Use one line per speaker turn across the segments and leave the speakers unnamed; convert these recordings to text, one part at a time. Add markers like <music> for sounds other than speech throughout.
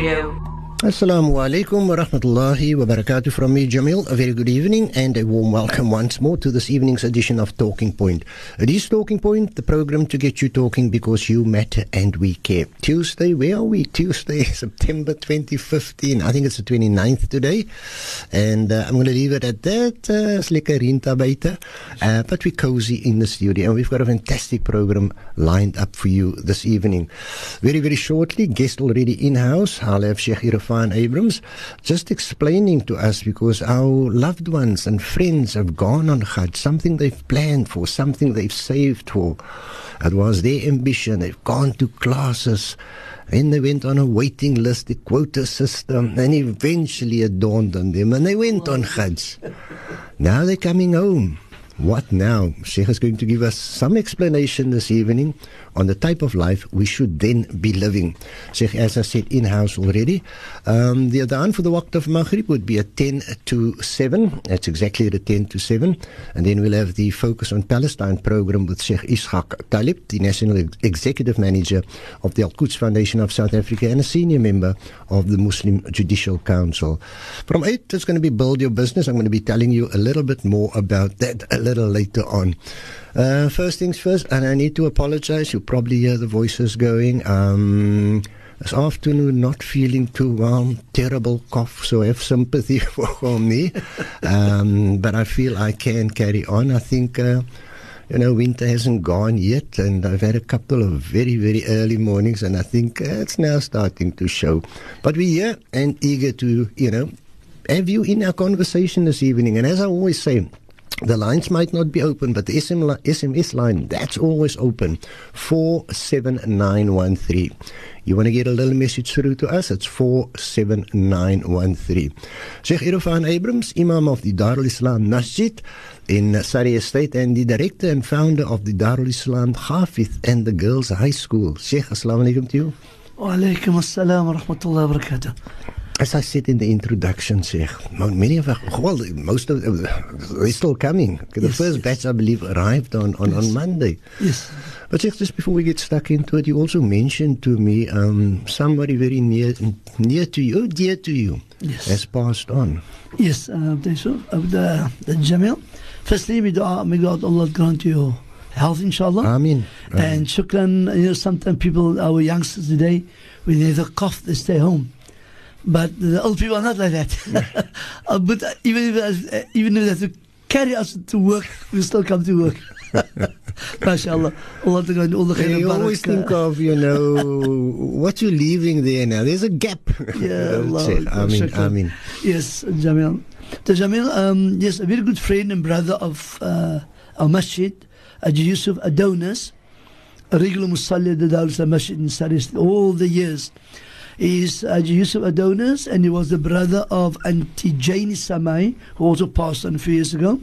Studio.
Assalamu alaikum wa rahmatullahi wa barakatuh from me, Jamil. A very good evening and a warm welcome once more to this evening's edition of Talking Point. It is Talking Point, the program to get you talking because you matter and we care. Tuesday, where are we? Tuesday, <laughs> September 2015. I think it's the 29th today. And uh, I'm going to leave it at that. Uh, it's lekker. Uh, but we're cozy in the studio and we've got a fantastic program lined up for you this evening. Very, very shortly, guest already in-house. I'll have Sheikh Irfaan Abrahams just explaining to us because our loved ones and friends have gone on Hajj, something they've planned for, something they've saved for. It was their ambition. They've gone to classes. Then they went on a waiting list, the quota system, and eventually it dawned on them and they went on Hajj. Now they're coming home. What now? Sheikh is going to give us some explanation this evening on the type of life we should then be living. Sheikh, as I said, in-house already. Um, the adhan for the waqt of Maghrib would be at 10 to 7. That's exactly at 10 to 7. And then we'll have the Focus on Palestine program with Sheikh Ishaq Talib, the National Ex- Executive Manager of the Al-Quds Foundation of South Africa and a senior member of the Muslim Judicial Council. From 8, it's going to be Build Your Business. I'm going to be telling you a little bit more about that a little later on. Uh, first things first, and I need to apologize. You'll probably hear the voices going. Um, this afternoon, not feeling too well, terrible cough, so have <laughs> sympathy for, for me. Um, but I feel I can carry on. I think. Uh, you know, winter hasn't gone yet, and I've had a couple of very, very early mornings, and I think uh, it's now starting to show. But we're here and eager to, you know, have you in our conversation this evening. And as I always say, the lines might not be open, but the SM li- SMS line, that's always open. 47913. You want to get a little message through to us? It's 47913. Sheikh Irfaan Abrahams, Imam of the Darul Islam Masjid in Surrey Estate and the director and founder of the Darul Islam Hafiz and the Girls High School. Sheikh, assalamu alaikum to you.
Wa alaikum assalam wa rahmatullahi wa barakatuh.
As I said in the introduction, Sheikh, many of our, well, most of they're still coming. The
Yes,
first
yes.
batch, I believe, arrived on, on, on Monday.
Yes.
But Sheikh, just before we get stuck into it, you also mentioned to me um, somebody very near near to you, dear to you,
Yes.
has passed on.
Yes, uh, Abdeshu, Abda Jamil. Firstly, we dua, may God Allah grant you health, inshallah.
Amin.
And shukran, you know, sometimes people, our youngsters today, when they have a cough, they stay home. But the old people are not like that. <laughs> uh, but even if, uh, even if they have to carry us to work, we still come to work. <laughs> <laughs> MashaAllah. Allah to all the khair
you always think of, you know, what you're leaving there now. There's a gap.
Yeah, Allah
Sheikh,
Akbar,
Amin,
shukran. Yes, Jamil. The Jamil, um, yes, a very good friend and brother of uh, our masjid, Haji Yusuf Adonis, a regular Musalli at the Darul Masjid in Saris all the years. He's Haji Yusuf Adonis, and he was the brother of Auntie Janie Samai, who also passed on a few years ago.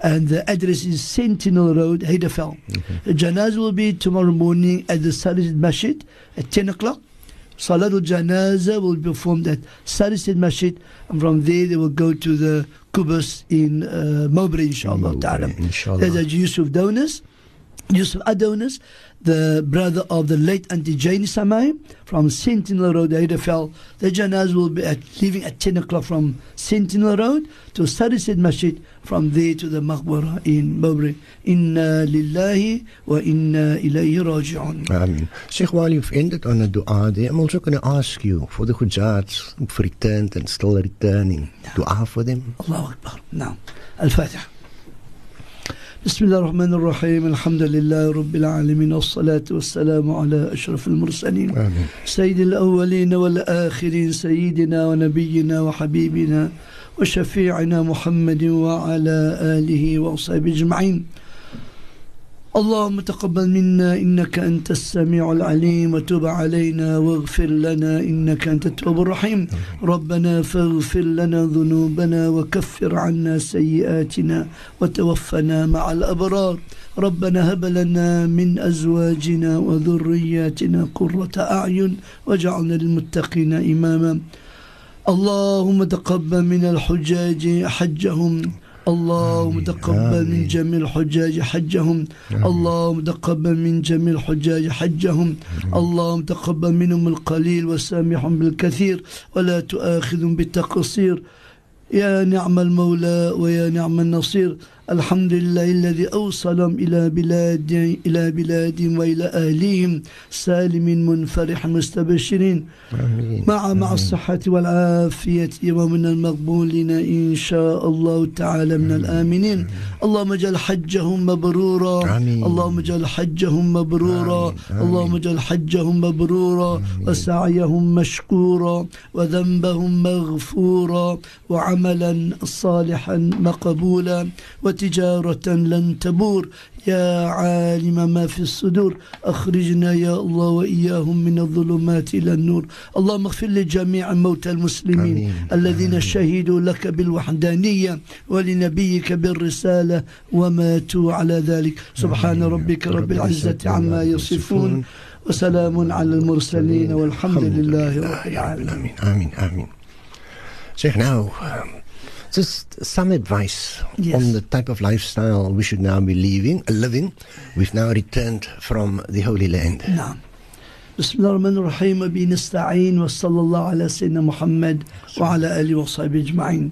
And the address is Sentinel Road, Heideveld. The janaz will be tomorrow morning at the Saris Masjid at 10 o'clock. Salatul Janaza will be performed at Sarisid Masjid, and from there they will go to the Kubus in uh, Mowbray, inshallah.
Mowbray, inshallah.
There's a Yusuf Donis, Yusuf Adonis, the brother of the late Auntie Jane Samay from Sentinel Road, Heideveld. The janaz will be at, leaving at 10 o'clock from Sentinel Road to Sarisid Masjid, from there to the Maqbara in Mowbray. Inna lillahi wa inna ilayhi raji'un.
Amen. Sheikh, while you've ended on a dua there, I'm also going to ask you for the Hujjats who've returned and still returning. No. Dua for them.
Allahu Akbar. Now, Al-Fatiha. بسم الله الرحمن الرحيم الحمد لله رب العالمين والصلاة والسلام على أشرف المرسلين
Amen.
سيد الأولين والآخرين سيدنا ونبينا وحبيبنا وشفيعنا محمد وعلى آله وصحبه أجمعين اللهم تقبل منا إنك أنت السميع العليم وتب علينا واغفر لنا إنك أنت التواب الرحيم. ربنا فاغفر لنا ذنوبنا وكفر عنا سيئاتنا وتوفنا مع الأبرار. ربنا هب لنا من أزواجنا وذرياتنا قرة أعين واجعلنا للمتقين إماما. اللهم تقبل من الحجاج حجهم. اللهم. تقبل من. جميع الحجاج حجهم. اللهم تقبل من جميع الحجاج حجهم. اللهم تقبل منهم القليل وسامحهم بالكثير ولا تؤاخذهم بالتقصير. يا نعم المولى ويا نعم النصير. الحمد لله الذي أوصلهم إلى بلاد إلى بلادهم وإلى أهليهم سالم منفرح مستبشرين.
آمين.
مع مع الصحة والعافية ومن المقبولين إن شاء الله تعالى من الآمنين. اللهم اجعل حجهم مبرورا.
آمين.
اللهم اجعل حجهم مبرورا.
آمين. آمين.
اللهم اجعل حجهم مبرورا. وسعيهم مشكورا. وذنبهم مغفورا. وعملا صالحا مقبولا. وتجارة لن تبور يا عالم ما في الصدور أخرجنا يا الله وإياهم من الظلمات إلى النور اللهم اغفر لجميع موتى المسلمين
آمين.
الذين
آمين.
شهدوا لك بالوحدانية ولنبيك بالرسالة وماتوا على ذلك سبحان
آمين.
ربك رب العزة عما يصفون وسلام على المرسلين والحمد لله رب العالمين
amen. Sheikh, now, um, just some advice
Yes.
on the type of lifestyle we should now be living. living. We've now returned from the Holy Land.
نعم بسم الله الرحمن الرحيم وبه نستعين وصلى الله على سيدنا محمد وعلى آله وصحبه أجمعين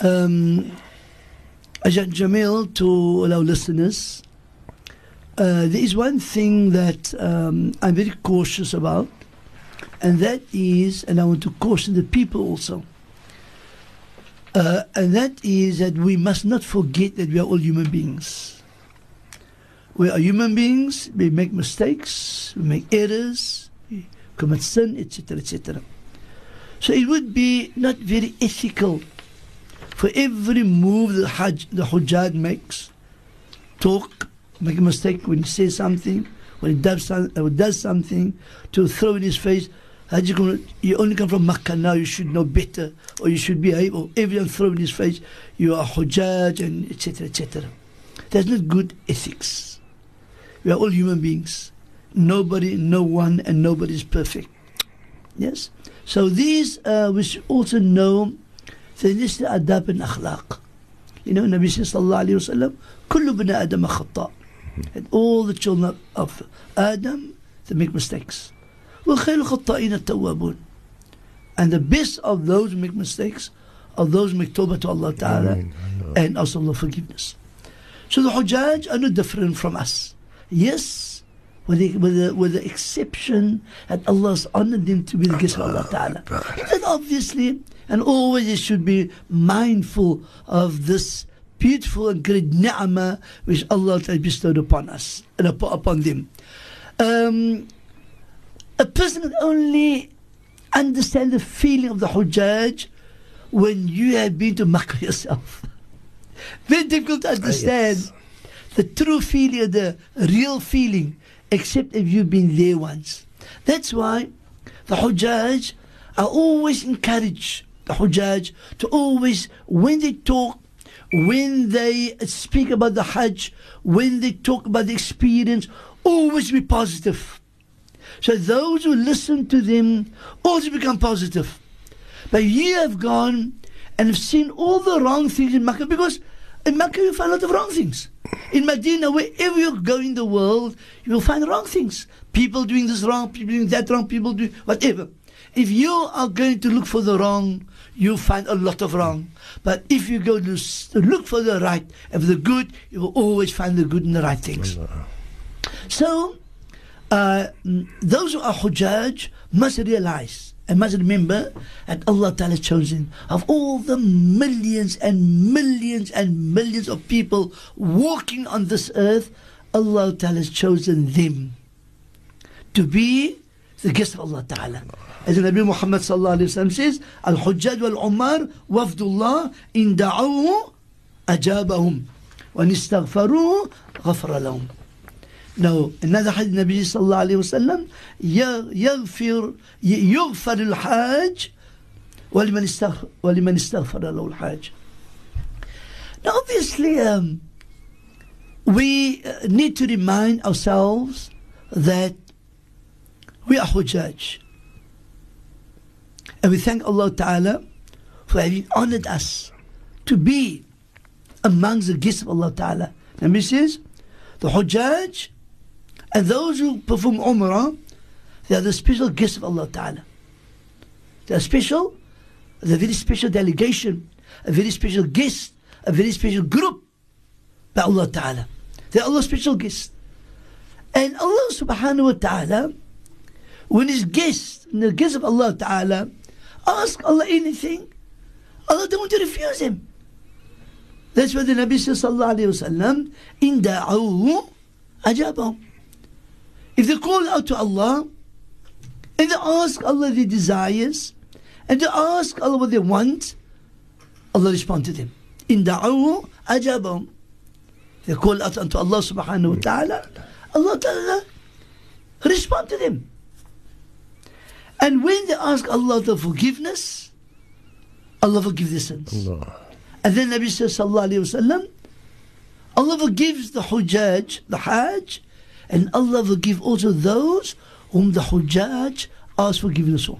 um, Ajahn Jamil to all our listeners uh, there is one thing that um, I'm very cautious about and that is and I want to caution the people also uh, and that is that we must not forget that we are all human beings we are human beings, we make mistakes, we make errors, we commit sin, etc., etc. So it would be not very ethical for every move the Hajj, the Hujjaj makes, talk, make a mistake when he says something, when he does, does something, to throw in his face, how you come? You only come from Makkah now. You should know better, or you should behave. Or everyone thrown in his face. You are hujjaj and etc. etc. That's not good ethics. We are all human beings. Nobody, no one, and nobody is perfect. Yes. So these uh, we should also know. So this is adab and akhlaq. You know, Nabi sallallahu alaihi wasallam. Kullu bna adam khata. And all the children of Adam, they make mistakes. And the best of those who make mistakes of those who make tawbah to Allah Ta'ala and ask Allah forgiveness. So the Hujjaj are not different from us. Yes, with the, with the, with the exception that Allah has honored them to be the guest of Allah Ta'ala. That obviously, and always you should be mindful of this beautiful and great ni'mah which Allah has bestowed upon us and upon them. Um, a person can only understand the feeling of the Hujjaj when you have been to Makkah yourself. <laughs> Very difficult to ah, understand
yes.
the true feeling, the real feeling, except if you've been there once. That's why the Hujjaj are always encourage the Hujjaj, to always, when they talk, when they speak about the Hajj, when they talk about the experience, always be positive. So those who listen to them also become positive. But you have gone and have seen all the wrong things in Makkah because in Makkah you find a lot of wrong things. In Medina, wherever you go in the world, you will find wrong things. People doing this wrong, people doing that wrong, people doing whatever. If you are going to look for the wrong, you find a lot of wrong. But if you go to look for the right and for the good, you will always find the good and the right things. So, uh, those who are Hujjaj must realize and must remember that Allah Ta'ala has chosen of all the millions and millions and millions of people walking on this earth, Allah Ta'ala has chosen them to be the guest of Allah Ta'ala. As Nabi Muhammad Sallallahu Alaihi Wasallam says, Al-Hujjaj wal-Ummar wafdullah in da'awhu ajabahum wa in istaghfaruhu ghafara lahum. No, another hadith Nabi sallallahu alayhi wasallam يغفر يغفر الحاج ولمن استغفر ولمن استغفر له الحاج. Now obviously um, we uh, need to remind ourselves that we are Hujjaj. And we thank Allah Ta'ala for having honored us to be amongst the guests of Allah Ta'ala. And he says, the Hujjaj and those who perform Umrah, they are the special guests of Allah Ta'ala. They are special, a very special delegation, a very special guest, a very special group by Allah Ta'ala. They are Allah's special guests. And Allah Subhanahu wa Ta'ala, when his guests, the guests of Allah Ta'ala, ask Allah anything, Allah don't want to refuse him. That's why the Nabi Sallallahu Alaihi Wasallam, in da'awhu ajabahum. If they call out to Allah, and they ask Allah their desires, and they ask Allah what they want, Allah responds to them. In da'awhu ajabahum. They call out unto Allah subhanahu wa ta'ala, Allah ta'ala respond to them. And when they ask Allah the forgiveness, Allah forgives their sins.
Allah.
And then Nabi says, Sallallahu Alaihi Wasallam, Allah forgives the Hujjaj, the Hajj, and Allah forgive also those whom the Hujjaj ask forgiveness for.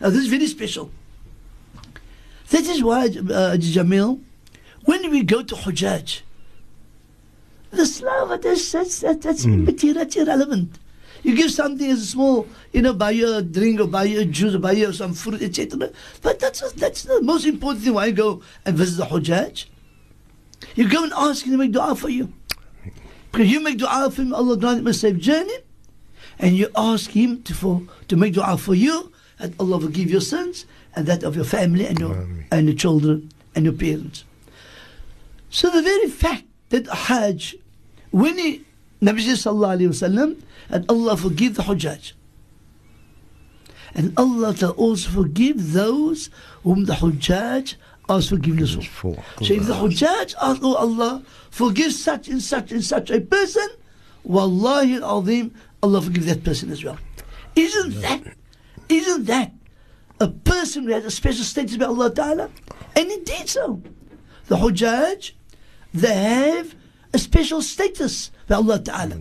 Now this is very special. That is why, uh, Jamil, when we go to Hujjaj, the slava, that's, that's, that's, that's material, that's irrelevant. You give something as small, you know, buy you a drink or buy a juice or buy you some fruit, etc. But that's that's the most important thing. Why you go and visit the Hujjaj? You go and ask him to make dua for you. Because you make dua for him, Allah grant him a safe journey. And you ask him to for to make dua for you, and Allah forgive your sins and that of your family and your and your children and your parents. So the very fact that Hajj, when he, Nabi sallallahu alayhi wasallam, and Allah forgive the Hujjaj. And Allah will also forgive those whom the Hujjaj ask forgiveness for.
For
So if the Hujjaj ask, oh Allah, forgive such and such and such a person, Wallahi al-Azim, Allah forgive that person as well. Isn't that, isn't that a person who has a special status by Allah Ta'ala? And indeed so. The Hujjaj, they have a special status by Allah Ta'ala.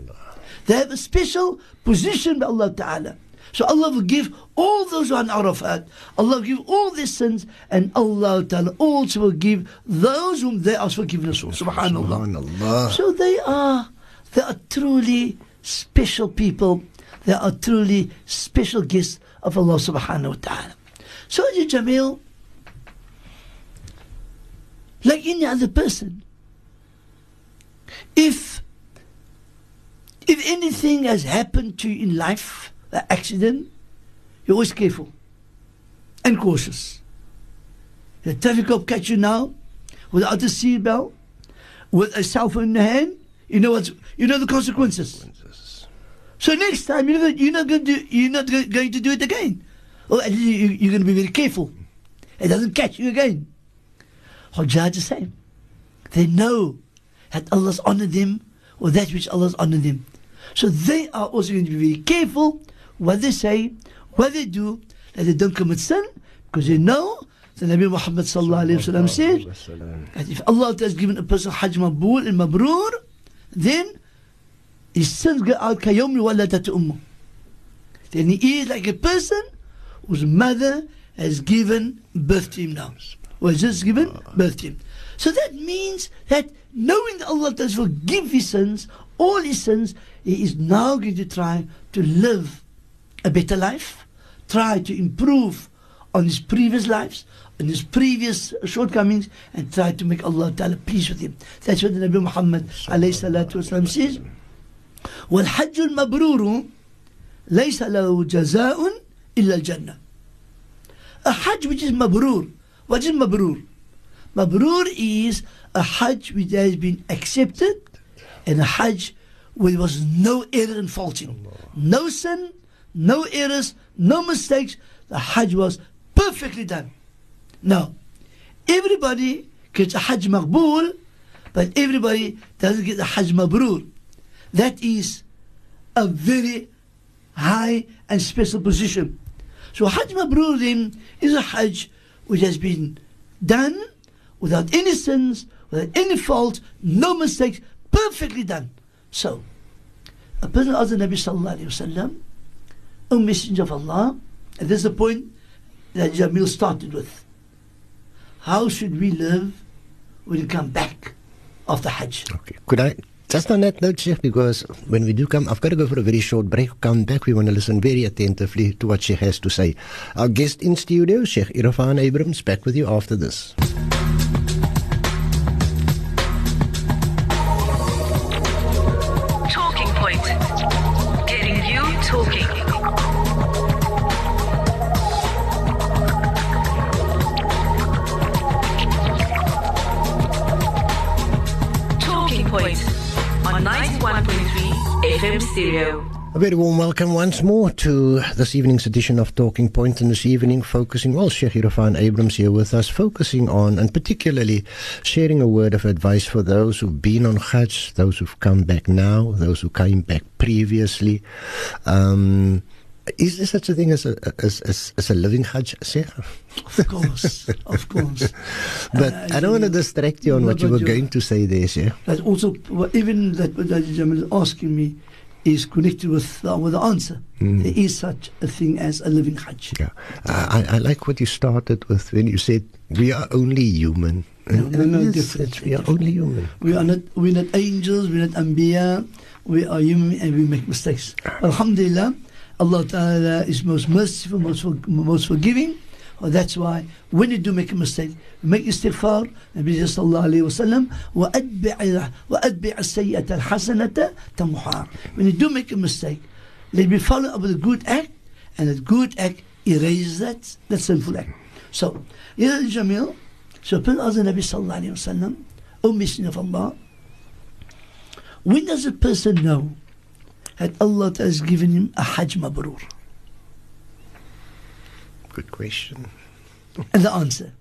They have a special position by Allah Ta'ala. So Allah will give all those who are on Arafat, Allah give all their sins, and Allah Ta'ala also will give those whom they ask forgiveness for. Subhanallah.
Subhanallah.
So they are, they are truly special people. They are truly special guests of Allah subhanahu wa ta'ala. So Ya Jamil, like any other person, if if anything has happened to you in life, an accident, you're always careful and cautious. The traffic cop catch you now without a seatbelt, with a cell phone in the hand, you know what's you know the consequences. So next time you're not, you're not going to you're not going to do it again. Or at least you, you're going to be very careful. It doesn't catch you again. Hujjaj the same. They know that Allah's honored them or that which Allah's honored them. So they are also going to be very careful what they say, what they do, that they don't commit sin, because they know the Nabi Muhammad sallallahu alayhi wa sallam said, and if Allah has given a person Hajj Mabul and Mabrur, then his sins go out kayom waladat ummu. Then he is like a person whose mother has given birth to him now. Was just given birth to him. So that means that knowing that Allah does forgive his sins, all his sins, he is now going to try to live a better life, try to improve on his previous lives, on his previous shortcomings, and try to make Allah Ta'ala pleased with him. That's what the Nabi Muhammad alayhi salatu wasalam says. والحج المبرور ليس له جزاء إلا الجنة. A Hajj which is mabrur. What is mabrur? Mabrur is a Hajj which has been accepted and a Hajj where there was no error and faulting. No sin, no errors, no mistakes. The Hajj was perfectly done. Now, everybody gets a Hajj maqbool, but everybody doesn't get a Hajj mabrur. That is a very high and special position. So Hajj Mabrur then is a Hajj which has been done without any sins, without any fault, no mistakes, perfectly done. So, a person asked the Nabi Sallallahu Alaihi Wasallam, O Messenger of Allah, and this is the point that Jamil started with. How should we live when you come back after Hajj.
Okay. Could I just on that note, Sheikh, because when we do come, I've got to go for a very short break. Come back, we want to listen very attentively to what Sheikh has to say. Our guest in studio, Sheikh Irfaan Abrahams, back with you after this.
FM
A very warm welcome once more to this evening's edition of Talking Point, and this evening focusing, well, Sheikh Irfaan Abrahams here with us, focusing on and particularly sharing a word of advice for those who've been on Hajj, those who've come back now, those who came back previously. Um, is there such a thing as a as, as, as a living Hajj, Sheikh?
Of course, of course. <laughs>
But
Uh,
I don't want to distract you on
No,
what you were going to say there, Sheikh.
That also, even that what the gentleman is asking me is connected with, uh, with the answer.
Mm.
There is such a thing as a living Hajj.
Yeah, I, I I like what you started with when you said we are only human.
No, no, no,
Yes,
different,
we are only human.
We are not we're not angels, we're not anbiya, we are human and we make mistakes. Alhamdulillah, Allah Ta'ala is most merciful, most, for, most forgiving. Well, that's why when you do make a mistake, make istighfar, Nabi sallallahu alayhi wa sallam, وَأَتْبِعِ وَأَتْبِعَ السَّيِّئَةَ الْحَسَنَةَ تَمُحَارِ When you do make a mistake, let me follow up with a good act, and that good act erases that, that sinful act. So, Ya Jamil, so Prophet asked the Nabi sallallahu alayhi wa sallam, O Messenger of Allah, when does a person know that Allah has given him a Hajj Mabrur?
Good question.
And the answer,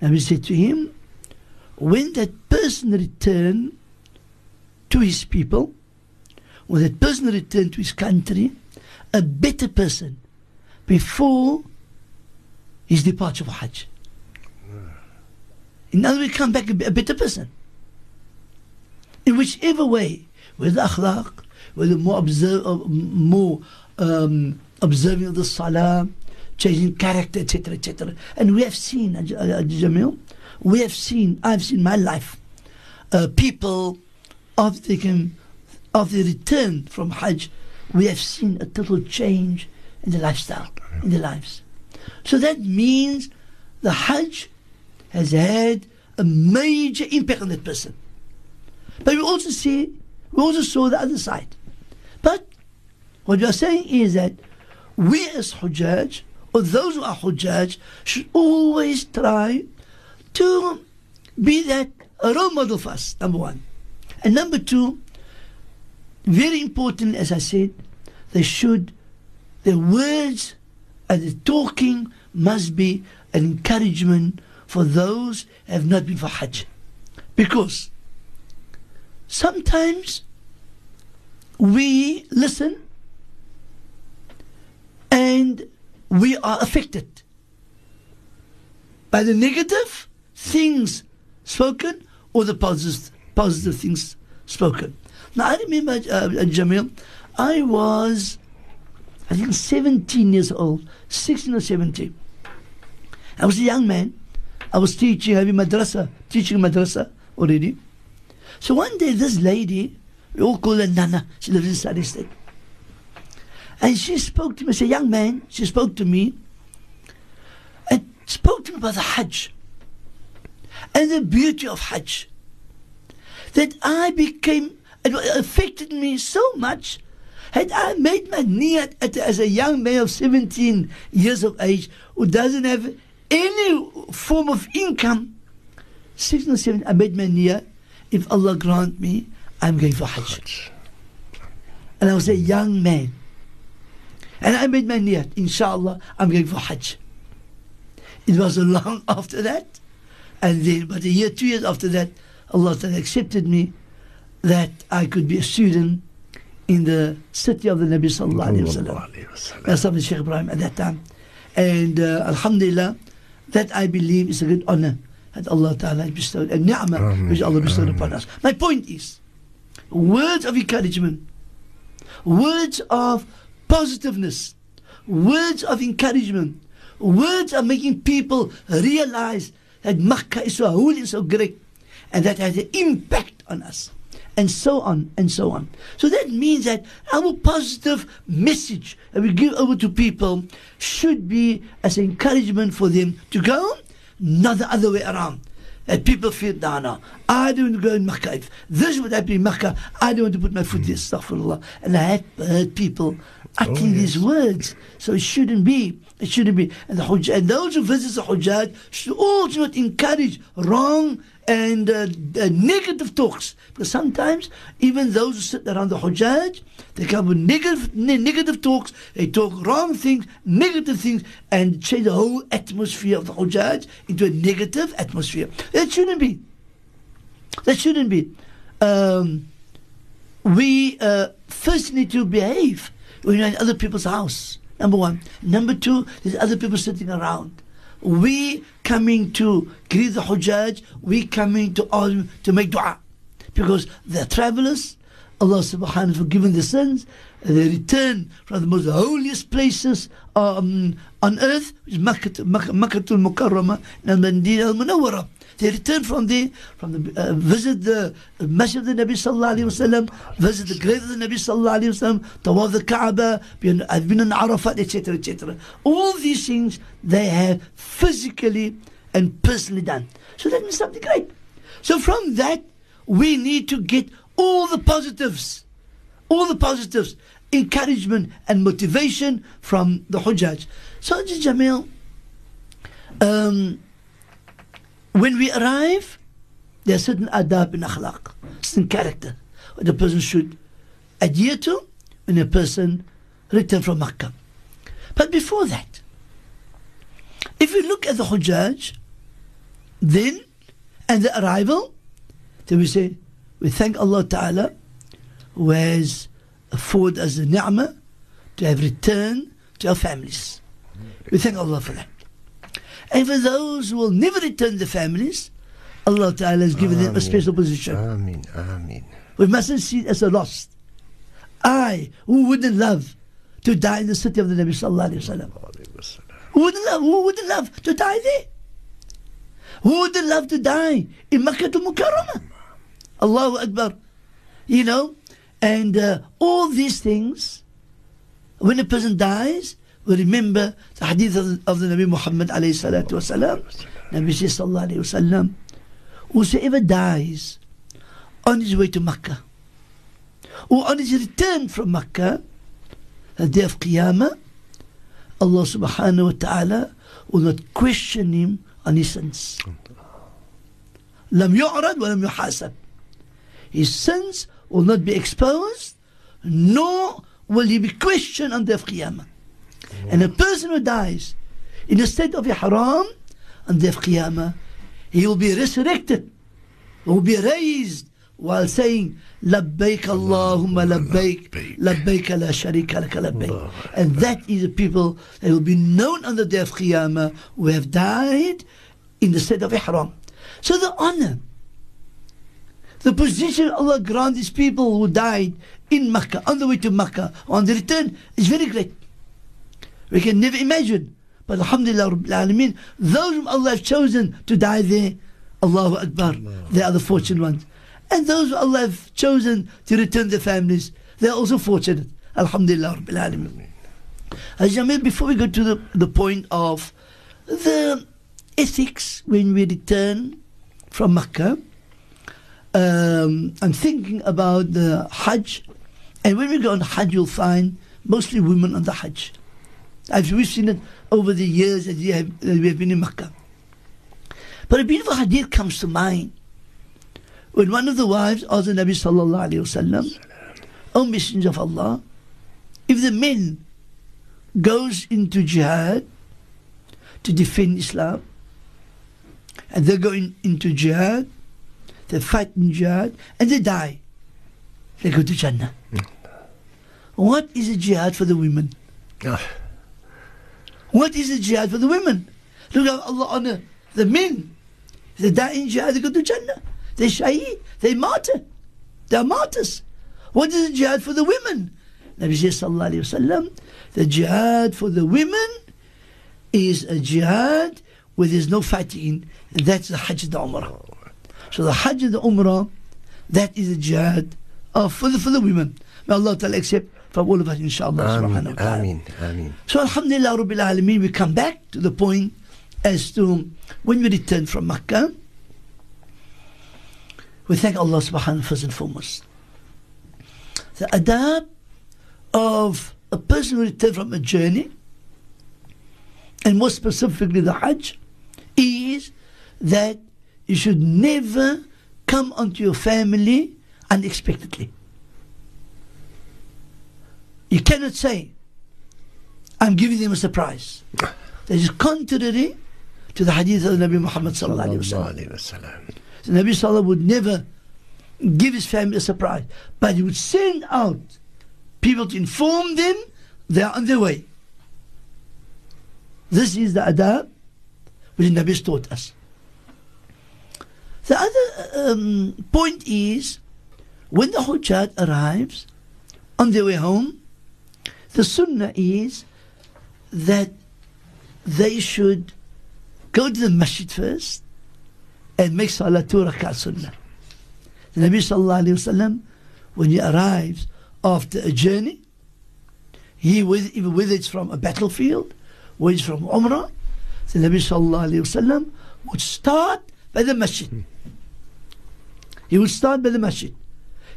And we said to him, when that person returned to his people, when that person returned to his country, a better person before his departure for Hajj. In other words, come back a, better person. In whichever way, whether akhlaq, whether more observe, uh, more um, observing of the salah, changing character, etc., etc. And we have seen, Jamil, we have seen, I've seen my life, uh, people after they came, after they from Hajj, we have seen a total change in the lifestyle, in the lives. So that means the Hajj has had a major impact on that person. But we also see, we also saw the other side. But what we are saying is that we as Hujjaj, or those who are Hujjaj, should always try to be that role model for us, number one. And number two, very important, as I said, they should, the words and the talking must be an encouragement for those who have not been for Hajj. Because sometimes we listen and we are affected by the negative things spoken or the positive, positive things spoken. Now, I remember, uh, uh, Jamil, I was, I think, 17 years old, 16 or 17. I was a young man. I was teaching, having madrasa, teaching madrasa already. So one day, this lady, we all call her Nana, she lives in Surrey Estate. And she spoke to me, as a young man, she spoke to me and spoke to me about the Hajj and the beauty of Hajj. That I became, it affected me so much. Had I made my niyat at, as a young man of 17 years of age who doesn't have any form of income, 16 or 17, I made my niyat, if Allah grant me, I'm going for Hajj. And I was a young man. And I made my niyat, inshallah, I'm going for Hajj. It was a long <laughs> after that. And then, but a year, two years after that, Allah Ta'ala accepted me that I could be a student in the city of the Nabi Sallallahu Alaihi Wasallam. That's of Sheikh Ibrahim at that time. And uh, Alhamdulillah, that I believe is a good honor that Allah Ta'ala bestowed, a ni'mah which Allah bestowed upon us. My point is, words of encouragement, words of positiveness, words of encouragement, words of making people realize that Makkah is so holy and so great. and that has an impact on us. And so on and so on. So that means that our positive message that we give over to people should be as encouragement for them to go, not the other way around. That people feel, no, no, I don't want to go in Makkah. If this would happen in Makkah, I don't want to put my foot there, hmm. astaghfirullah. And I have heard people uttering these words. So it shouldn't be. It shouldn't be. And, the Hujjaj, and those who visit the Hujjaj should also not encourage wrong and uh, uh, negative talks. Because sometimes even those who sit around the Hujjaj, they come with negative, ne- negative talks, they talk wrong things, negative things, and change the whole atmosphere of the Hujjaj into a negative atmosphere. That shouldn't be. That shouldn't be. Um, we uh, first need to behave when you're in other people's house. Number one. Number two, there's other people sitting around. We coming to greet the Hujjaj, we coming to ask to make dua. Because they're travelers, Allah subhanahu wa ta'ala forgiven their sins, they return from the most holiest places um, on earth, which is Makkah, Makkah, Makkatul Mukarramah and Medina al Munawwara. They return from there, from the uh, visit the Masjid of the Nabi Sallallahu Alaihi Wasallam, visit the grave of the Nabi Sallallahu Alaihi Wasallam, tawaf the Kaaba, been, have been in Arafat, etc., etc. All these things they have physically and personally done. So that means something great. So from that, we need to get all the positives, all the positives, encouragement and motivation from the Hujjaj. So, Jamil, um, when we arrive, there are certain adab and akhlaq, certain character a person should adhere to when a person returns from Makkah. But before that, if we look at the Hujjaj, then and the arrival, then we say, we thank Allah Ta'ala who has afforded us the ni'mah to have returned to our families. We thank Allah for that. And for those who will never return to families, Allah Ta'ala has given them a special position.
Ameen, Ameen.
We mustn't see it as a loss. I, who wouldn't love to die in the city of the Nabi Sallallahu Alaihi Wasallam? Who wouldn't love? Who wouldn't love to die there? Who wouldn't love to die in Makkatul Mukarramah? Allahu Akbar. You know, and uh, all these things, when a person dies, remember the hadith of, of the Nabi Muhammad alayhi salatu wasalam. Nabi says sallallahu alayhi wasallam, whosoever dies on his way to Makkah, or on his return from Makkah, the day of Qiyamah, Allah subhanahu wa ta'ala will not question him on his sins. لم يعرض ولم يحاسب. His sins will not be exposed, nor will he be questioned on the day of Qiyamah. And a person who dies in the state of ihram on the Qiyamah, he will be resurrected, he will be raised while saying, Labbaik Allahumma Labbaik, Labbaik la sharika laka Labbaik. And that is the people that will be known on the day of Qiyamah who have died in the state of ihram. So the honor, the position Allah grants these people who died in Mecca, on the way to Mecca, on the return, is very great. We can never imagine. But Alhamdulillah Rabbil Alameen, those whom Allah have chosen to die there, Allahu Akbar, they are the fortunate ones. And those who Allah have chosen to return their families, they are also fortunate. Alhamdulillah Rabbil Alameen. Jamil, before we go to the, the point of the ethics when we return from Makkah, um, I'm thinking about the Hajj. And when we go on Hajj, you'll find mostly women on the Hajj. I've, we've seen it over the years that we have, we have been in Makkah. But a beautiful hadith comes to mind. When one of the wives asked the Nabi Sallallahu Alaihi Wasallam, O Messenger of Allah, if the men goes into jihad to defend Islam, and they go in, into jihad, they fight in jihad, and they die, they go to Jannah. What is a jihad for the women?
Ah,
What is the jihad for the women? Look how Allah honor the men. They die jihad, they go to Jannah. They shaheed, they martyr. They are martyrs. What is the jihad for the women? Nabi Sallallahu Alaihi Wasallam, the jihad for the women is a jihad where there's no fighting, that's the Hajj the Umrah. So the Hajj the Umrah, that is a jihad uh, for, the, for the women. May Allah Ta'ala accept of us, inshallah. subhanahu wa
Ameen,
ta'ala.
ameen, ameen.
So Alhamdulillah Rabbil Alameen, we come back to the point as to when we return from Makkah, we thank Allah subhanahu wa ta'ala first and foremost. The adab of a person who returns from a journey, and more specifically the Hajj, is that you should never come onto your family unexpectedly. You cannot say, I'm giving them a surprise. <laughs> That is contrary to the hadith of the Nabi Muhammad sallallahu alaihi wasallam.
Sallallahu alayhi wa sallam.
The Nabi sallallahu would never give his family a surprise, but he would send out people to inform them they are on their way. This is the adab which the Nabi taught us. The other um, point is when the Hujjat arrives on their way home, the sunnah is that they should go to the masjid first and make salatu rakat sunnah. The Nabi sallallahu alayhi wasallam, when he arrives after a journey, he with, whether it's from a battlefield, whether it's from Umrah, the Nabi sallallahu alayhi wasallam would start by the masjid. He would start by the masjid.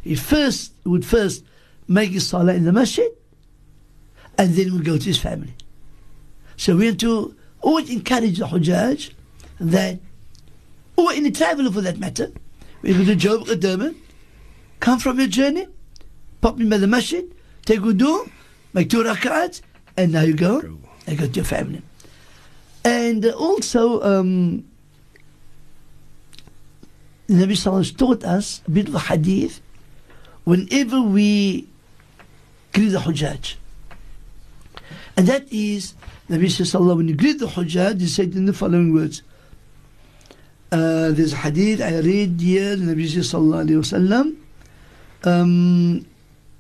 He first would first make his salah in the masjid, and then we go to his family. So we have to always encourage the Hujjaj that, or any traveler for that matter, if it's a job Durban, come from your journey, pop in by the masjid, take wudu, make two rak'ats, and now you go and go to your family. And also, um, the Nabi Sallallahu taught us a bit of a hadith whenever we greet the Hujjaj. And that is, Nabi Sallallahu when you greet the Hujjaj, he said in the following words. Uh, there's a hadith I read here, the Nabi Sallallahu Alaihi Wasallam. Um,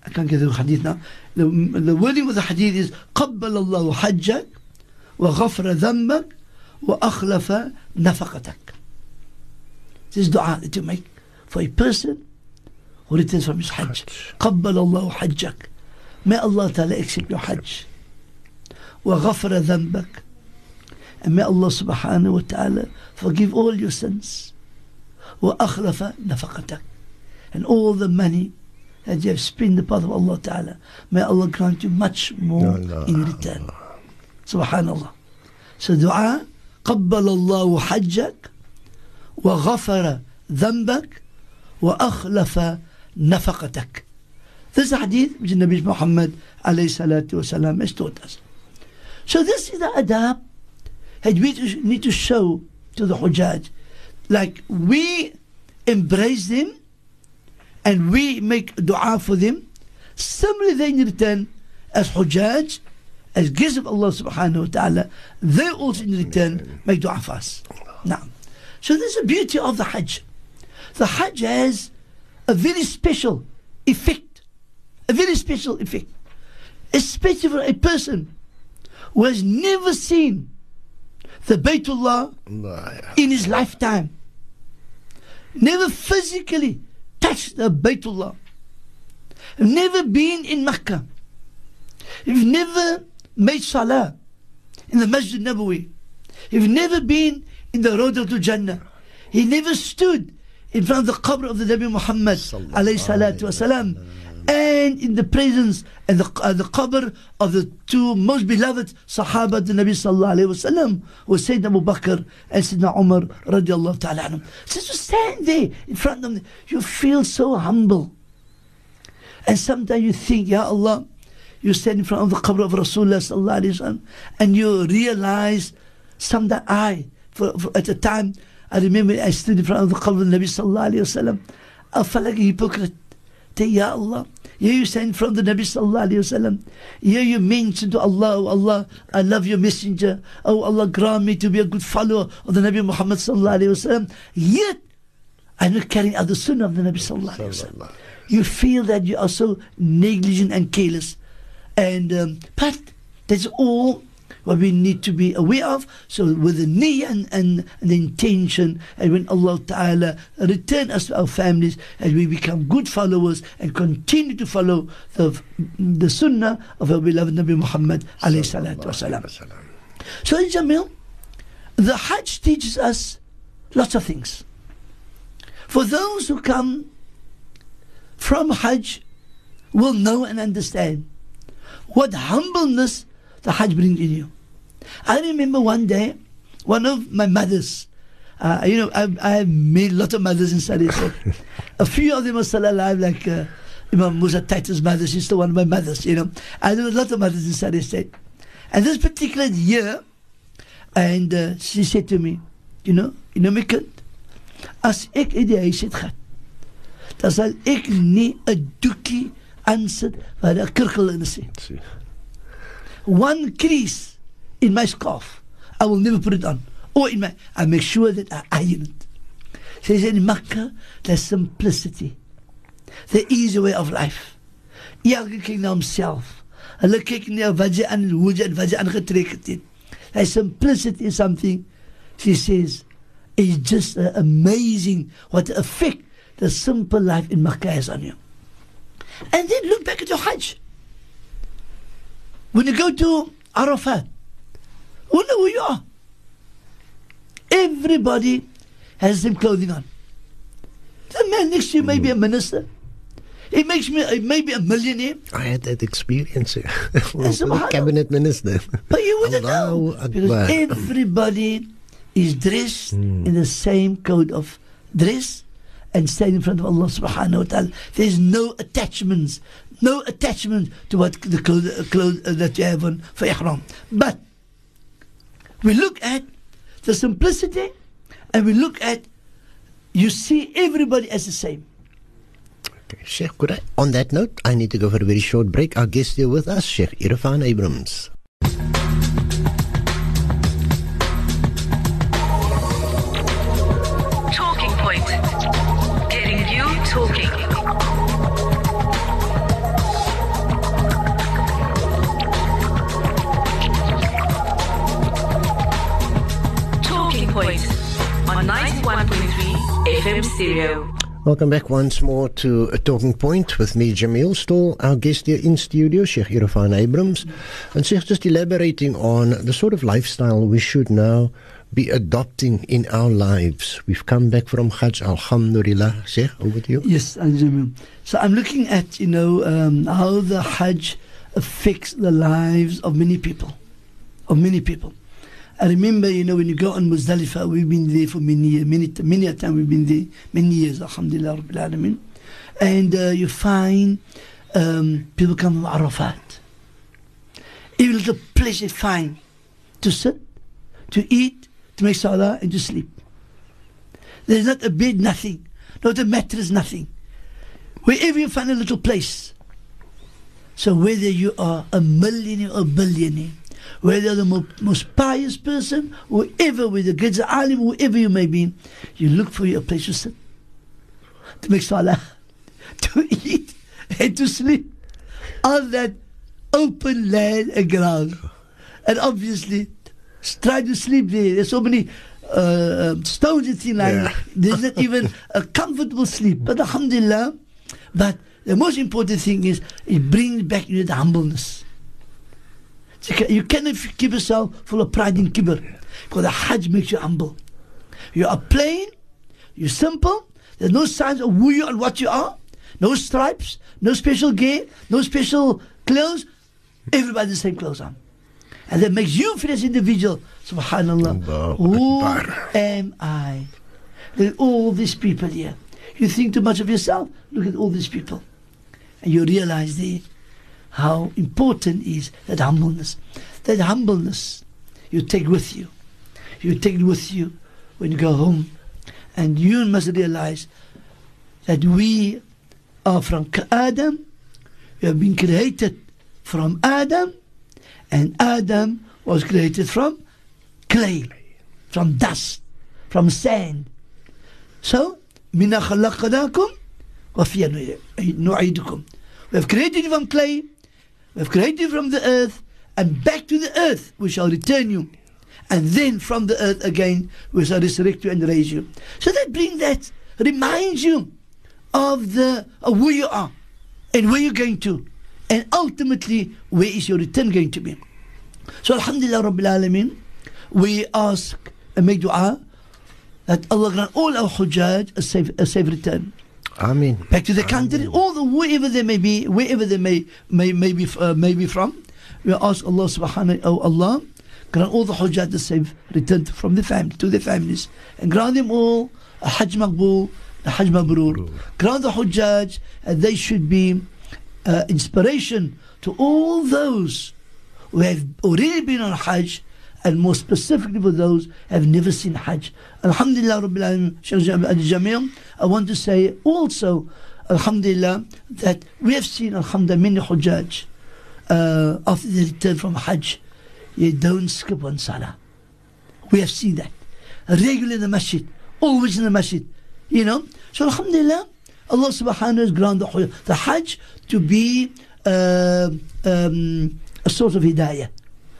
I can't get the hadith now. The, the wording of the hadith is قبل الله حجك وغفر ذنبك وأخلف نفقتك. This is dua that you make for a person who returns from his Hajj. قبل الله حجك. May Allah Ta'ala accept your Hajj. وغفر ذنبك. And may Allah subhanahu wa ta'ala forgive all your sins. وأخلف نفقتك. And all the money that you have spent in the path of Allah Ta'ala. May Allah grant you much more
Allah,
in return. Subhanallah. So dua قبل الله حجك وغفر ذنبك وأخلف نفقتك This hadith which Nabi Muhammad alayhi salatu wasalam has taught us. So this is the adab that we need to show to the Hujjaj. Like we embrace them and we make dua for them. Similarly they in return as Hujjaj, as gifts of Allah subhanahu wa ta'ala, they also in return make dua for us. Now, so this is the beauty of the Hajj. The Hajj has a very special effect, a very special effect, especially for a person who has never seen the Baytullah in his lifetime, never physically touched the Baytullah, never been in Mecca, you've never made Salah in the Masjid Nabawi, you've never been in the Road to Jannah, he never stood in front of the qabr of the Nabi Muhammad alayhi salatu wasalam, and in the presence and the, uh, the qabr of the two most beloved Sahaba the Nabi sallallahu alayhi wasallam was Sayyidina Abu Bakr and Sayyidina Umar radiallahu ta'ala. So to stand there in front of them, you feel so humble. And sometimes you think, Ya Allah, you stand in front of the qabr of Rasulullah sallallahu alayhi wasallam and you realize sometimes I, for, for, at a time, I remember I stood in front of the qabr of the Nabi sallallahu alayhi wasallam. I felt like a hypocrite. Say, Ya Allah, here you stand in front of the Nabi sallallahu alayhi wasallam. Here you mention to Allah, oh Allah, I love your messenger. Oh Allah, grant me to be a good follower of the Nabi Muhammad sallallahu alayhi wasallam. Yet, I'm not carrying out the sunnah of the Nabi sallallahu alayhi wasallam. You feel that you are so negligent and careless. And, um, but that's all what we need to be aware of. So with the niyyah and, and, and the intention, and when Allah Ta'ala return us to our families, and we become good followers and continue to follow the, the sunnah of our beloved Nabi Muhammad alayhi salatu wasalam. So in Jamil, the Hajj teaches us lots of things. For those who come from Hajj will know and understand what humbleness the Hajj brings in you. I remember one day, one of my mothers, uh, you know, I, I have made a lot of mothers in Saudi a few of them are still alive, like uh, Imam Musa Taita's mother, she's still one of my mothers, you know. And there were a lot of mothers in Surrey Estate. And this particular year, and uh, she said to me, you know, you know my kind, as ek uit die huis het gaan, dan sal ek nie 'n doekie aansit waar 'n kirkel in is. nie. One crease in my scarf, I will never put it on. Or in my, I make sure that I iron it. She said in Makkah, there's simplicity. The easy way of life. Elke kyk na homself. Hulle kyk nie wat jy aan hoe jy wat jy aangetrek het. That simplicity is something, she says, is just uh, amazing what effect the simple life in Makkah has on you. And then look back at your Hajj. When you go to Arafat, who know who you are? Everybody has the same clothing on. The man next to you may be a hmm. minister. He makes me he may be a millionaire,
I had that experience. <laughs>
subhanallah.
cabinet minister.
but you wouldn't know. Because everybody is dressed hmm. in the same code of dress and stand in front of Allah subhanahu wa ta'ala. There's no attachments, no attachment to what the clothes, uh, clothes uh, that you have on for ihram. But we look at the simplicity and we look at you see everybody as the same.
Okay, Sheikh, could I, on that note, I need to go for a very short break. Our guest here with us, Sheikh
Irfaan Abrahams.
Welcome back once more to A Talking Point with me, Jamil Stoll, our guest here in studio, Sheikh Irfaan Abrahams. And Sheikh, just elaborating on the sort of lifestyle we should now be adopting in our lives. We've come back from Hajj, Alhamdulillah. Sheikh, over to you.
Yes, Anjamin. So I'm looking at, you know, um, how the Hajj affects the lives of many people. Of many people. I remember, you know, when you go on Muzdalifah, we've been there for many years, many, many a time we've been there, many years, Alhamdulillah, Rabbil Alameen. And uh, you find um, people come from Arafat. Every little place they find to sit, to eat, to make salah, and to sleep. There's not a bed, nothing. Not a mattress, nothing. Wherever you find a little place. So whether you are a millionaire or billionaire, whether the mo- most pious person, whoever, with the greatest alim, whoever you may be, you look for your place to sit, to make salah, <laughs> to eat, and to sleep on that open land and ground. And obviously, try to sleep there. There's so many uh, um, stones and things like
Yeah. <laughs>
There's not even a comfortable sleep. But alhamdulillah, but the most important thing is it brings back you the humbleness. You ca- you cannot keep yourself full of pride and kibr because the Hajj makes you humble. You are plain, you're simple, there's no signs of who you are and what you are, no stripes, no special gear, no special clothes, everybody the same clothes on. And that makes you feel as individual. Subhanallah. Who am I? Look at all these people here. You think too much of yourself? Look at all these people. And you realize there how important is that humbleness. That humbleness you take with you. You take it with you when you go home. And you must realize that we are from Adam. We have been created from Adam. And Adam was created from clay, from dust, from sand. So, مِنَا خَلَقْنَاكُمْ وَفِيهَا نُعِيدُكُم We have created you from clay, we have created you from the earth, and back to the earth we shall return you. And then from the earth again we shall resurrect you and raise you. So that brings that, reminds you of the of where you are and where you're going to. And ultimately, where is your return going to be? So Alhamdulillah Rabbil Alameen, we ask and make dua that Allah grant all our hujjaj a safe, a safe return.
Amen.
Back to the country, all the wherever they may be, wherever they may may may be, uh, may be from. We ask Allah subhanahu oh Allah, grant all the hujjaj a safe return from the family to their families and grant them all a Hajj Maqbool, a Hajj Mabrur. Grant the hujjaj and they should be uh, inspiration to all those who have already been on Hajj and more specifically for those who have never seen Hajj. Alhamdulillah Rabbil I want to say also, Alhamdulillah, that we have seen, Alhamdulillah, many Hujjaj uh, after they return from Hajj, you don't skip one Salah. We have seen that. Regularly in the masjid, always in the masjid. You know? So Alhamdulillah, Allah subhanahu wa ta'ala has granted the, the Hajj to be uh, um, a sort of hidayah,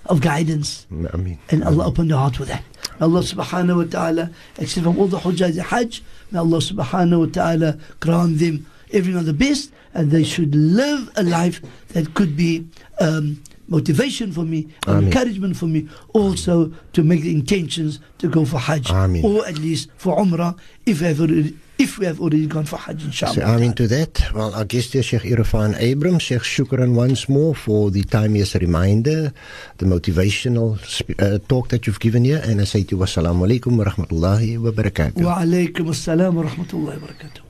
of guidance.
Amen.
And Allah opened the heart with that. Allah subhanahu wa ta'ala, except from all the Hujjaj the Hajj, may Allah subhanahu wa ta'ala grant them everyone the best and they should live a life that could be um, motivation for me,
Ameen.
encouragement for me, also to make the intentions to go for Hajj
Ameen.
or at least for Umrah if already, if we have already gone for Hajj, inshallah.
So, amen to that. Well, our guest here, Sheikh Irfan Abram, Sheikh Shukran once more for the timeous reminder, the motivational uh, talk that you've given here. And I say to you, wassalamu alaikum wa rahmatullahi wa barakatuh.
Wa alaikum assalam wa rahmatullahi wa barakatuh.